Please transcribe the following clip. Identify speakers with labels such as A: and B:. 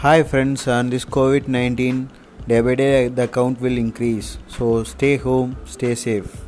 A: Hi friends, on this COVID 19, day by day the count will increase. So stay home, stay safe.